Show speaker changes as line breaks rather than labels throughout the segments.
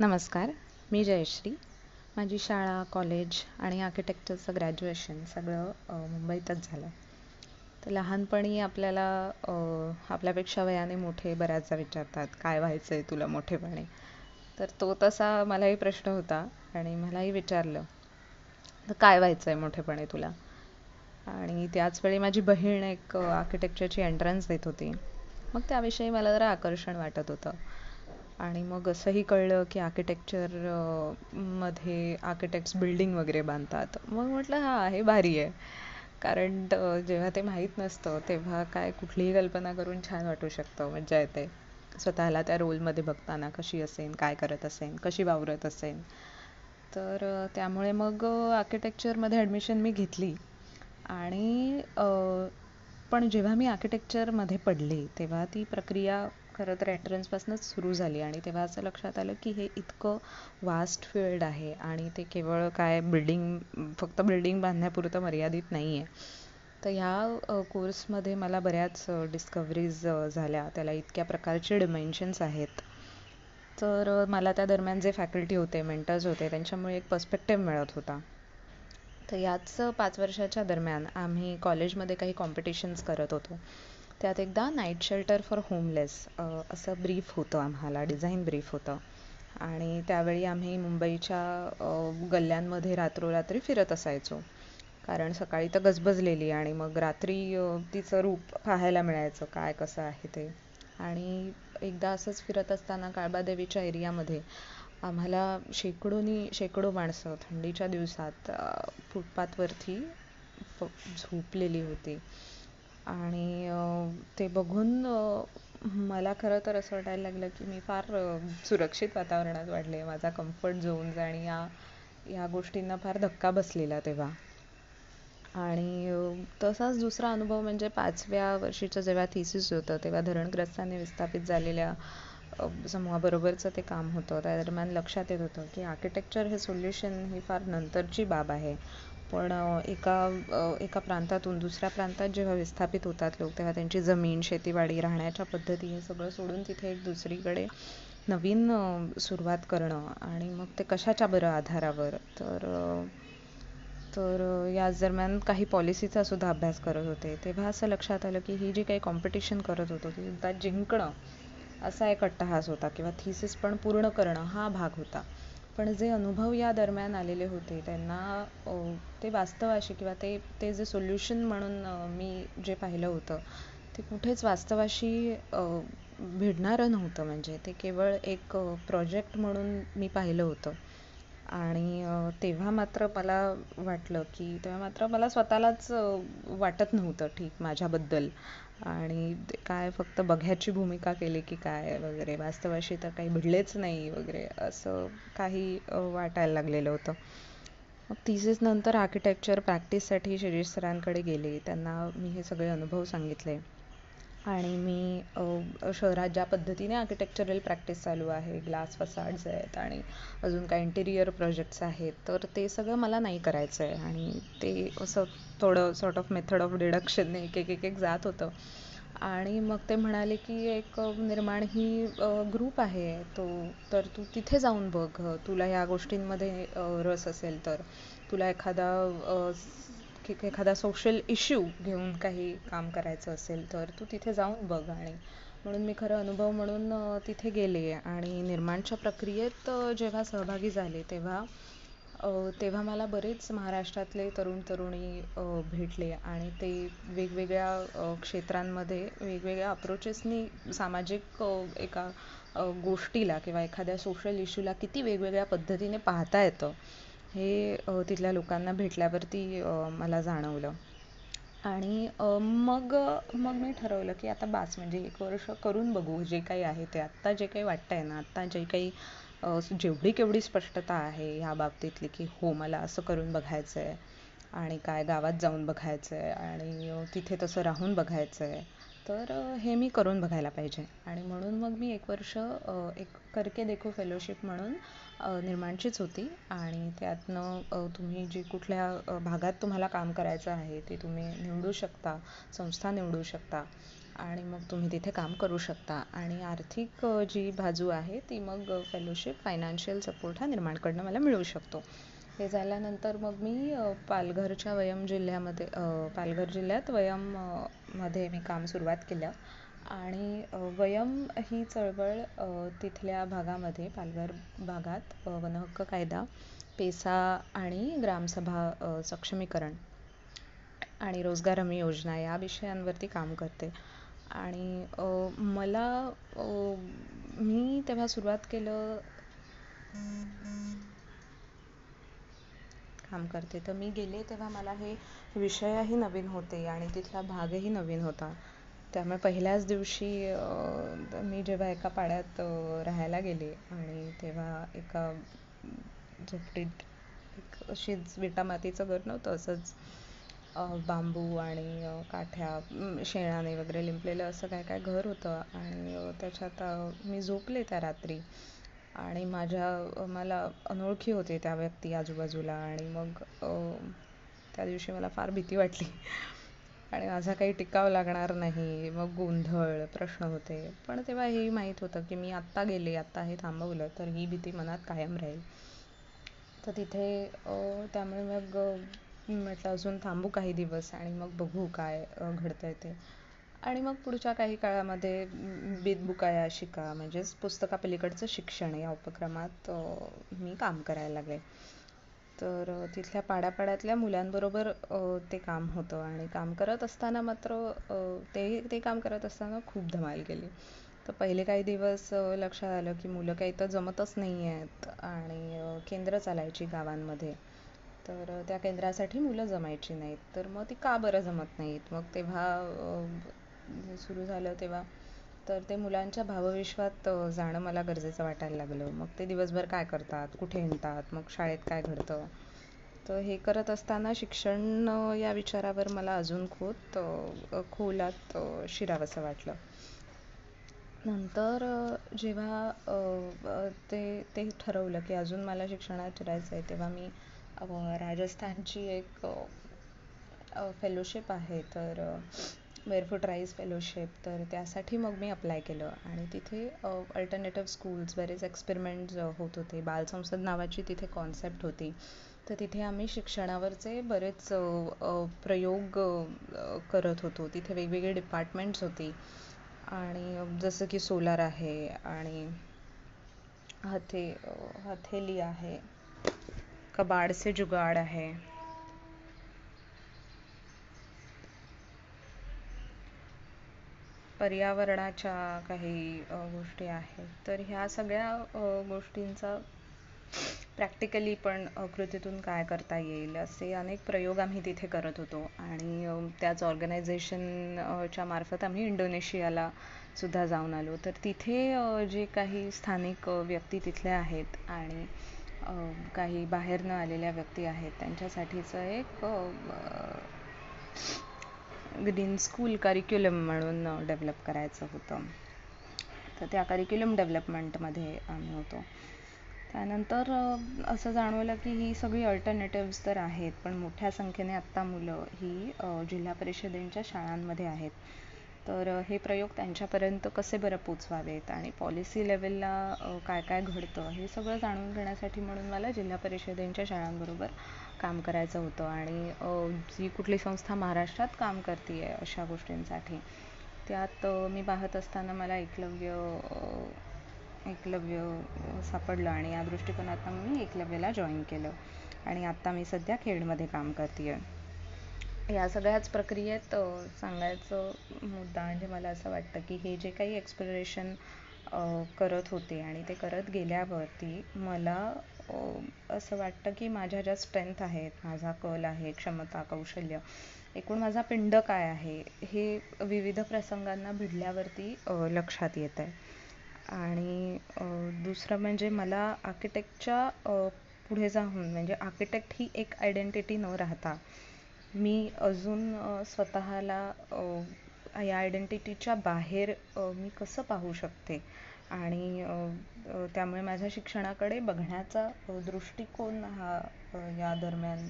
नमस्कार मी जयश्री. माझी शाळा कॉलेज आणि आर्किटेक्चरचं ग्रॅज्युएशन सगळं मुंबईतच झालं तर लहानपणी आपल्याला आपल्यापेक्षा वयाने मोठे बऱ्याचदा विचारतात काय व्हायचं आहे तुला मोठेपणी? तर तो तसा मलाही प्रश्न होता आणि मलाही विचारलं तर काय व्हायचं आहे मोठेपणे तुला? आणि त्याचवेळी माझी बहीण एक आर्किटेक्चरची एंट्रन्स देत होती. मग त्याविषयी मला जरा आकर्षण वाटत होतं. आणि मग असंही कळलं की आर्किटेक्चरमध्ये आर्किटेक्ट्स बिल्डिंग वगैरे बांधतात. मग म्हटलं हा हे भारी आहे. कारण जेव्हा ते माहीत नसतं तेव्हा काय कुठलीही कल्पना करून छान वाटू शकतं मज्जा येते. स्वतःला त्या रोलमध्ये बघताना कशी असेन काय करत असेन कशी वावरत असेन. तर त्यामुळे मग आर्किटेक्चरमध्ये ॲडमिशन मी घेतली. आणि पण जेव्हा मी आर्किटेक्चरमध्ये पडले तेव्हा ती प्रक्रिया खरं तर एंट्रन्सपासूनच सुरू झाली. आणि तेव्हा असं लक्षात आलं की हे इतकं वास्ट फील्ड आहे आणि ते केवळ काय बिल्डिंग फक्त बिल्डिंग बांधण्यापुरतं मर्यादित नाही आहे तर ह्या कोर्समध्ये मला बऱ्याच डिस्कवरीज झाल्या. त्याला इतक्या प्रकारचे डिमेन्शन्स आहेत. तर मला त्या दरम्यान जे फॅकल्टी होते मेंटर्स होते त्यांच्यामुळे एक पर्स्पेक्टिव्ह मिळत होता. तर याच पाच वर्षाच्या दरम्यान आम्ही कॉलेजमध्ये काही कॉम्पिटिशन्स करत होतो. त्यात एकदा नाईट शेल्टर फॉर होमलेस असं ब्रीफ होतं आम्हाला डिझाईन ब्रीफ होतं. आणि त्यावेळी आम्ही मुंबईच्या गल्ल्यांमध्ये रात्रोरात्री फिरत असायचो. कारण सकाळी तर गजबजलेली आणि मग रात्री तिचं रूप पाहायला मिळायचं काय कसं आहे ते. आणि एकदा असंच फिरत असताना काळबादेवीच्या एरियामध्ये आम्हाला शेकडोनी शेकडो माणसं थंडीच्या दिवसात फुटपाथवरती झोपलेली होती. आणि ते बघून मला खरं तर असं वाटायला लागलं की मी फार सुरक्षित वातावरणात वाढले. माझा कम्फर्ट झोन्स आणि या या गोष्टींना फार धक्का बसलेला तेव्हा. आणि तसाच दुसरा अनुभव म्हणजे पाचव्या वर्षीचं जेव्हा थिसिस होतं तेव्हा धरणग्रस्तांनी विस्थापित झालेल्या समूहाबरोबरचं ते काम होतं. त्या दरम्यान लक्षात येत होतं की आर्किटेक्चर हे सोल्युशन ही फार नंतरची बाब आहे. पण एका एका प्रांतातून दुसऱ्या प्रांतात जेव्हा विस्थापित होतात लोक तेव्हा त्यांची जमीन शेतीवाडी राहण्याच्या पद्धती हे सगळं सोडून तिथे एक दुसरीकडे नवीन सुरुवात करणं आणि मग ते कशाच्या बरं आधारावर? तर तर याच दरम्यान काही पॉलिसीचा सुद्धा अभ्यास करत होते. तेव्हा असं लक्षात आलं की ही जी काही कॉम्पिटिशन करत होतो ती सुद्धा जिंकणं असा एक अट्टहास होता किंवा थिसिस पण पूर्ण करणं हा भाग होता. पण जे अनुभव या दरम्यान आलेले होते त्यांना ते वास्तवाशी किंवा ते ते जे सोल्युशन म्हणून मी जे पाहिलं होतं ते कुठेच वास्तवाशी भिडणारं नव्हतं. म्हणजे ते केवळ एक प्रोजेक्ट म्हणून मी पाहिलं होतं. आणि तेव्हा मात्र मला वाटलं की तेव्हा मात्र मला स्वतःलाच वाटत नव्हतं ठीक माझ्याबद्दल. आणि काय फक्त बघ्याची भूमिका केली की काय वगैरे वास्तवाशी तर काही भिडलेच नाही वगैरे असं काही वाटायला लागलेलं होतं. मग थिसिस नंतर आर्किटेक्चर प्रॅक्टिससाठी शिरीष सरांकडे गेले. त्यांना मी हे सगळे अनुभव सांगितले. आणि मी शहरात ज्या पद्धतीने आर्किटेक्चरल प्रॅक्टिस चालू आहे ग्लास फसाड्स आहेत आणि अजून काही इंटिरियर प्रोजेक्ट्स आहेत तर ते सगळं मला नाही करायचं आहे. आणि ते असं थोडं सॉर्ट ऑफ मेथड ऑफ डिडक्शनने एक एक एक एक जात होतं. आणि मग ते म्हणाले की एक निर्माण ही ग्रुप आहे. तो तर तू तिथे जाऊन बघ. तुला ह्या गोष्टींमध्ये रस असेल तर. तुला एखादा एखादा सोशल इश्यू घेऊन काही काम करायचं असेल तर तू तिथे जाऊन बघ आणि म्हणून मी खरं अनुभव म्हणून तिथे गेले आणि निर्माणच्या प्रक्रियेत जेव्हा सहभागी झाले तेव्हा तेव्हा मला बरेच महाराष्ट्रातले तरुण तरुणी भेटले आणि ते वेगवेगळ्या क्षेत्रांमध्ये वेगवेगळ्या अप्रोचेसनी सामाजिक एका गोष्टीला किंवा एखाद्या सोशल इश्यूला किती वेगवेगळ्या पद्धतीने पाहता येतं. हे तिथल्या लोकांना भेटल्यावरती मला जाणवलं. आणि मग मग मी ठरवलं की आता बास म्हणजे एक वर्ष करून बघू जे काही आहे ते. आत्ता जे काही वाटतं आहे ना आत्ता जे काही जेवढी केवढी स्पष्टता आहे ह्या बाबतीतली की हो मला असं करून बघायचं आहे आणि काय गावात जाऊन बघायचं आहे आणि तिथे तसं राहून बघायचं आहे तर हे मी करून बघायला पाहिजे. आणि म्हणून मग मी एक वर्ष एक करके देखो फेलोशिप म्हणून निर्माणचीच होती. आणि त्यातनं तुम्ही जी कुठल्या भागात तुम्हाला काम करायचं आहे ते तुम्ही निवडू शकता संस्था निवडू शकता. आणि मग तुम्ही तिथे काम करू शकता. आणि आर्थिक जी बाजू आहे ती मग फेलोशिप फायनान्शियल सपोर्ट हा निर्माणकडनं मला मिळू शकतो. हे झाल्यानंतर मग मी पालघरच्या वयम जिल्ह्यामध्ये पालघर जिल्ह्यात वयममध्ये मी काम सुरुवात केलं. आणि वयम ही चळवळ तिथल्या भागामध्ये पालघर भागात वनहक्क कायदा पेसा आणि ग्रामसभा सक्षमीकरण आणि रोजगार हमी योजना या विषयांवरती काम करते. आणि मला मी तेव्हा सुरुवात केलं काम करते. तर मी गेले तेव्हा मला हे विषयही नवीन होते आणि तिथला भागही नवीन होता. त्यामुळे पहिल्याच दिवशी मी जेव्हा एका पाड्यात राहायला गेले आणि तेव्हा एका झोपडीत एक अशीच विटामातीचं घर नव्हतं. असंच बांबू आणि काठ्या शेणाने वगैरे लिंपलेलं असं काय काय घर होतं. आणि त्याच्यात मी झोपले त्या रात्री. आणि माझ्या मला अनोळखी होते त्या व्यक्ती आजूबाजूला आणि मग त्या दिवशी मला फार भीती वाटली. आणि माझा काही टिकाव लागणार नाही. मग गोंधळ प्रश्न होते. पण तेव्हा हेही माहीत होतं की मी आत्ता गेले आत्ता हे थांबवलं तर ही भीती मनात कायम राहील. तर तिथे त्यामुळे मग म्हटलं अजून थांबू काही दिवस आणि मग बघू काय घडतंय ते. आणि मग पुढच्या काही काळामध्ये बिदबुकाया शिका म्हणजेच पुस्तकापलीकडचं शिक्षण या उपक्रमात मी काम करायला लागले. तर तिथल्या पाड्यापाड्यातल्या मुलांबरोबर ते काम होतं आणि काम करत असताना मात्र ते ते काम करत असताना खूप धमाल केली. तर पहिले काही दिवस लक्षात आलं की मुलं काही तर जमतच नाही आहेत आणि केंद्र चालायची गावांमध्ये. तर त्या केंद्रासाठी मुलं जमायची नाहीत. तर मग ती का बरं जमत नाहीत? मग तेव्हा सुरू झालं तेव्हा. तर ते मुलांच्या भावविश्वात जाणं मला गरजेचं वाटायला लागलं. मग ते दिवसभर काय करतात? कुठे हिंडतात? मग शाळेत काय घडतं? तर हे करत असताना शिक्षण या विचारावर मला अजून खोत खोलात शिरावंसं वाटलं. नंतर जेव्हा ते ते ठरवलं की अजून मला शिक्षणात शिरायचं आहे तेव्हा मी राजस्थानची एक फेलोशिप आहे. तर बेअरफूट राईज फेलोशिप तर त्यासाठी मग मी अप्लाय केलं. आणि तिथे अल्टरनेटिव्ह स्कूल्स बरेच एक्सपेरिमेंट्स होत होते. बालसंसद नावाची तिथे कॉन्सेप्ट होती. तर तिथे आम्ही शिक्षणावरचे बरेच प्रयोग करत होतो. तिथे वेगवेगळे डिपार्टमेंट्स होती. आणि जसं की सोलार आहे आणि हथे हथेली आहे. कबाड से जुगाड आहे. पर्यावरणाच्या काही गोष्टी आहेत. तर ह्या सगळ्या गोष्टींचा प्रॅक्टिकली पण कृतीतून काय करता येईल असे अनेक प्रयोग आम्ही तिथे करत होतो. आणि त्याच ऑर्गनायझेशनच्या मार्फत आम्ही इंडोनेशियाला सुद्धा जाऊन आलो. तर तिथे जे काही स्थानिक व्यक्ती तिथल्या आहेत आणि काही बाहेरनं आलेल्या व्यक्ती आहेत त्यांच्यासाठीचं एक ग्रीन स्कूल करिक्युलम म्हणून डेव्हलप करायचं होतं. तर त्या करिक्युलम डेव्हलपमेंटमध्ये आम्ही होतो. त्यानंतर असं जाणवलं की ही सगळी अल्टरनेटिव्ज तर आहेत पण मोठ्या संख्येने आत्ता मुलं ही जिल्हा परिषदेच्या शाळांमध्ये आहेत. तर हे प्रयोग त्यांच्यापर्यंत कसे बरं पोचवावेत आणि पॉलिसी लेवलला काय काय घडतं हे सगळं जाणून घेण्यासाठी म्हणून मला जिल्हा परिषदेच्या शाळांबरोबर काम करायचं होतं आणि जी कुठली संस्था महाराष्ट्रात काम करते आहे अशा गोष्टींसाठी त्यात मी पाहत असताना मला एकलव्य एकलव्य सापडलं आणि या दृष्टिकोनातून मी एकलव्यला जॉईन केलं आणि आत्ता मी सध्या खेडमध्ये काम करते आहे या सगळ्याच प्रक्रियेत सांगायचं मुद्दा म्हणजे मला असं वाटतं की हे जे काही एक्सप्लोरेशन करत होते आणि ते करत गेल्यावरती मला असं वाटतं की माझ्या ज्या स्ट्रेंथ आहेत माझा कल आहे क्षमता कौशल्य एकूण माझा पिंड काय आहे हे विविध प्रसंगांना भिडल्यावरती लक्षात येत आहे आणि दुसरं म्हणजे मला आर्किटेक्टच्या पुढे जाऊन म्हणजे आर्किटेक्ट ही एक आयडेंटिटी न राहता मी अजून स्वतःला या आयडेंटिटीच्या बाहेर मी कसं पाहू शकते? आणि त्यामुळे माझ्या शिक्षणाकडे बघण्याचा दृष्टिकोन हा या दरम्यान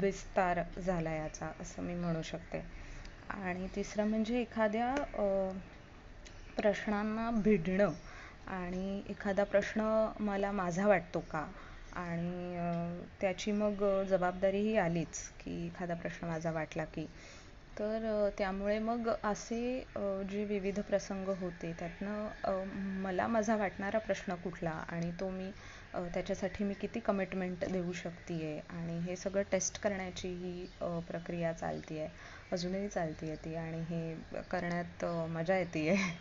विस्तार झाला याचा असं मी म्हणू शकते. आणि तिसरं म्हणजे एखाद्या प्रश्नांना भिडणं. आणि एखादा प्रश्न मला माझा वाटतो का? आणि त्याची मग जबाबदारीही आलीच की एखादा प्रश्न माझा वाटला की. तर त्यामुळे मग असे जे विविध प्रसंग होते त्यातनं मला माझा वाटणारा प्रश्न कुठला आणि तो मी त्याच्यासाठी मी किती कमिटमेंट देऊ शकते आहे आणि हे सगळं टेस्ट करण्याची ही प्रक्रिया चालते आहे अजूनही चालते आहे ती आणि हे करण्यात मजा येते आहे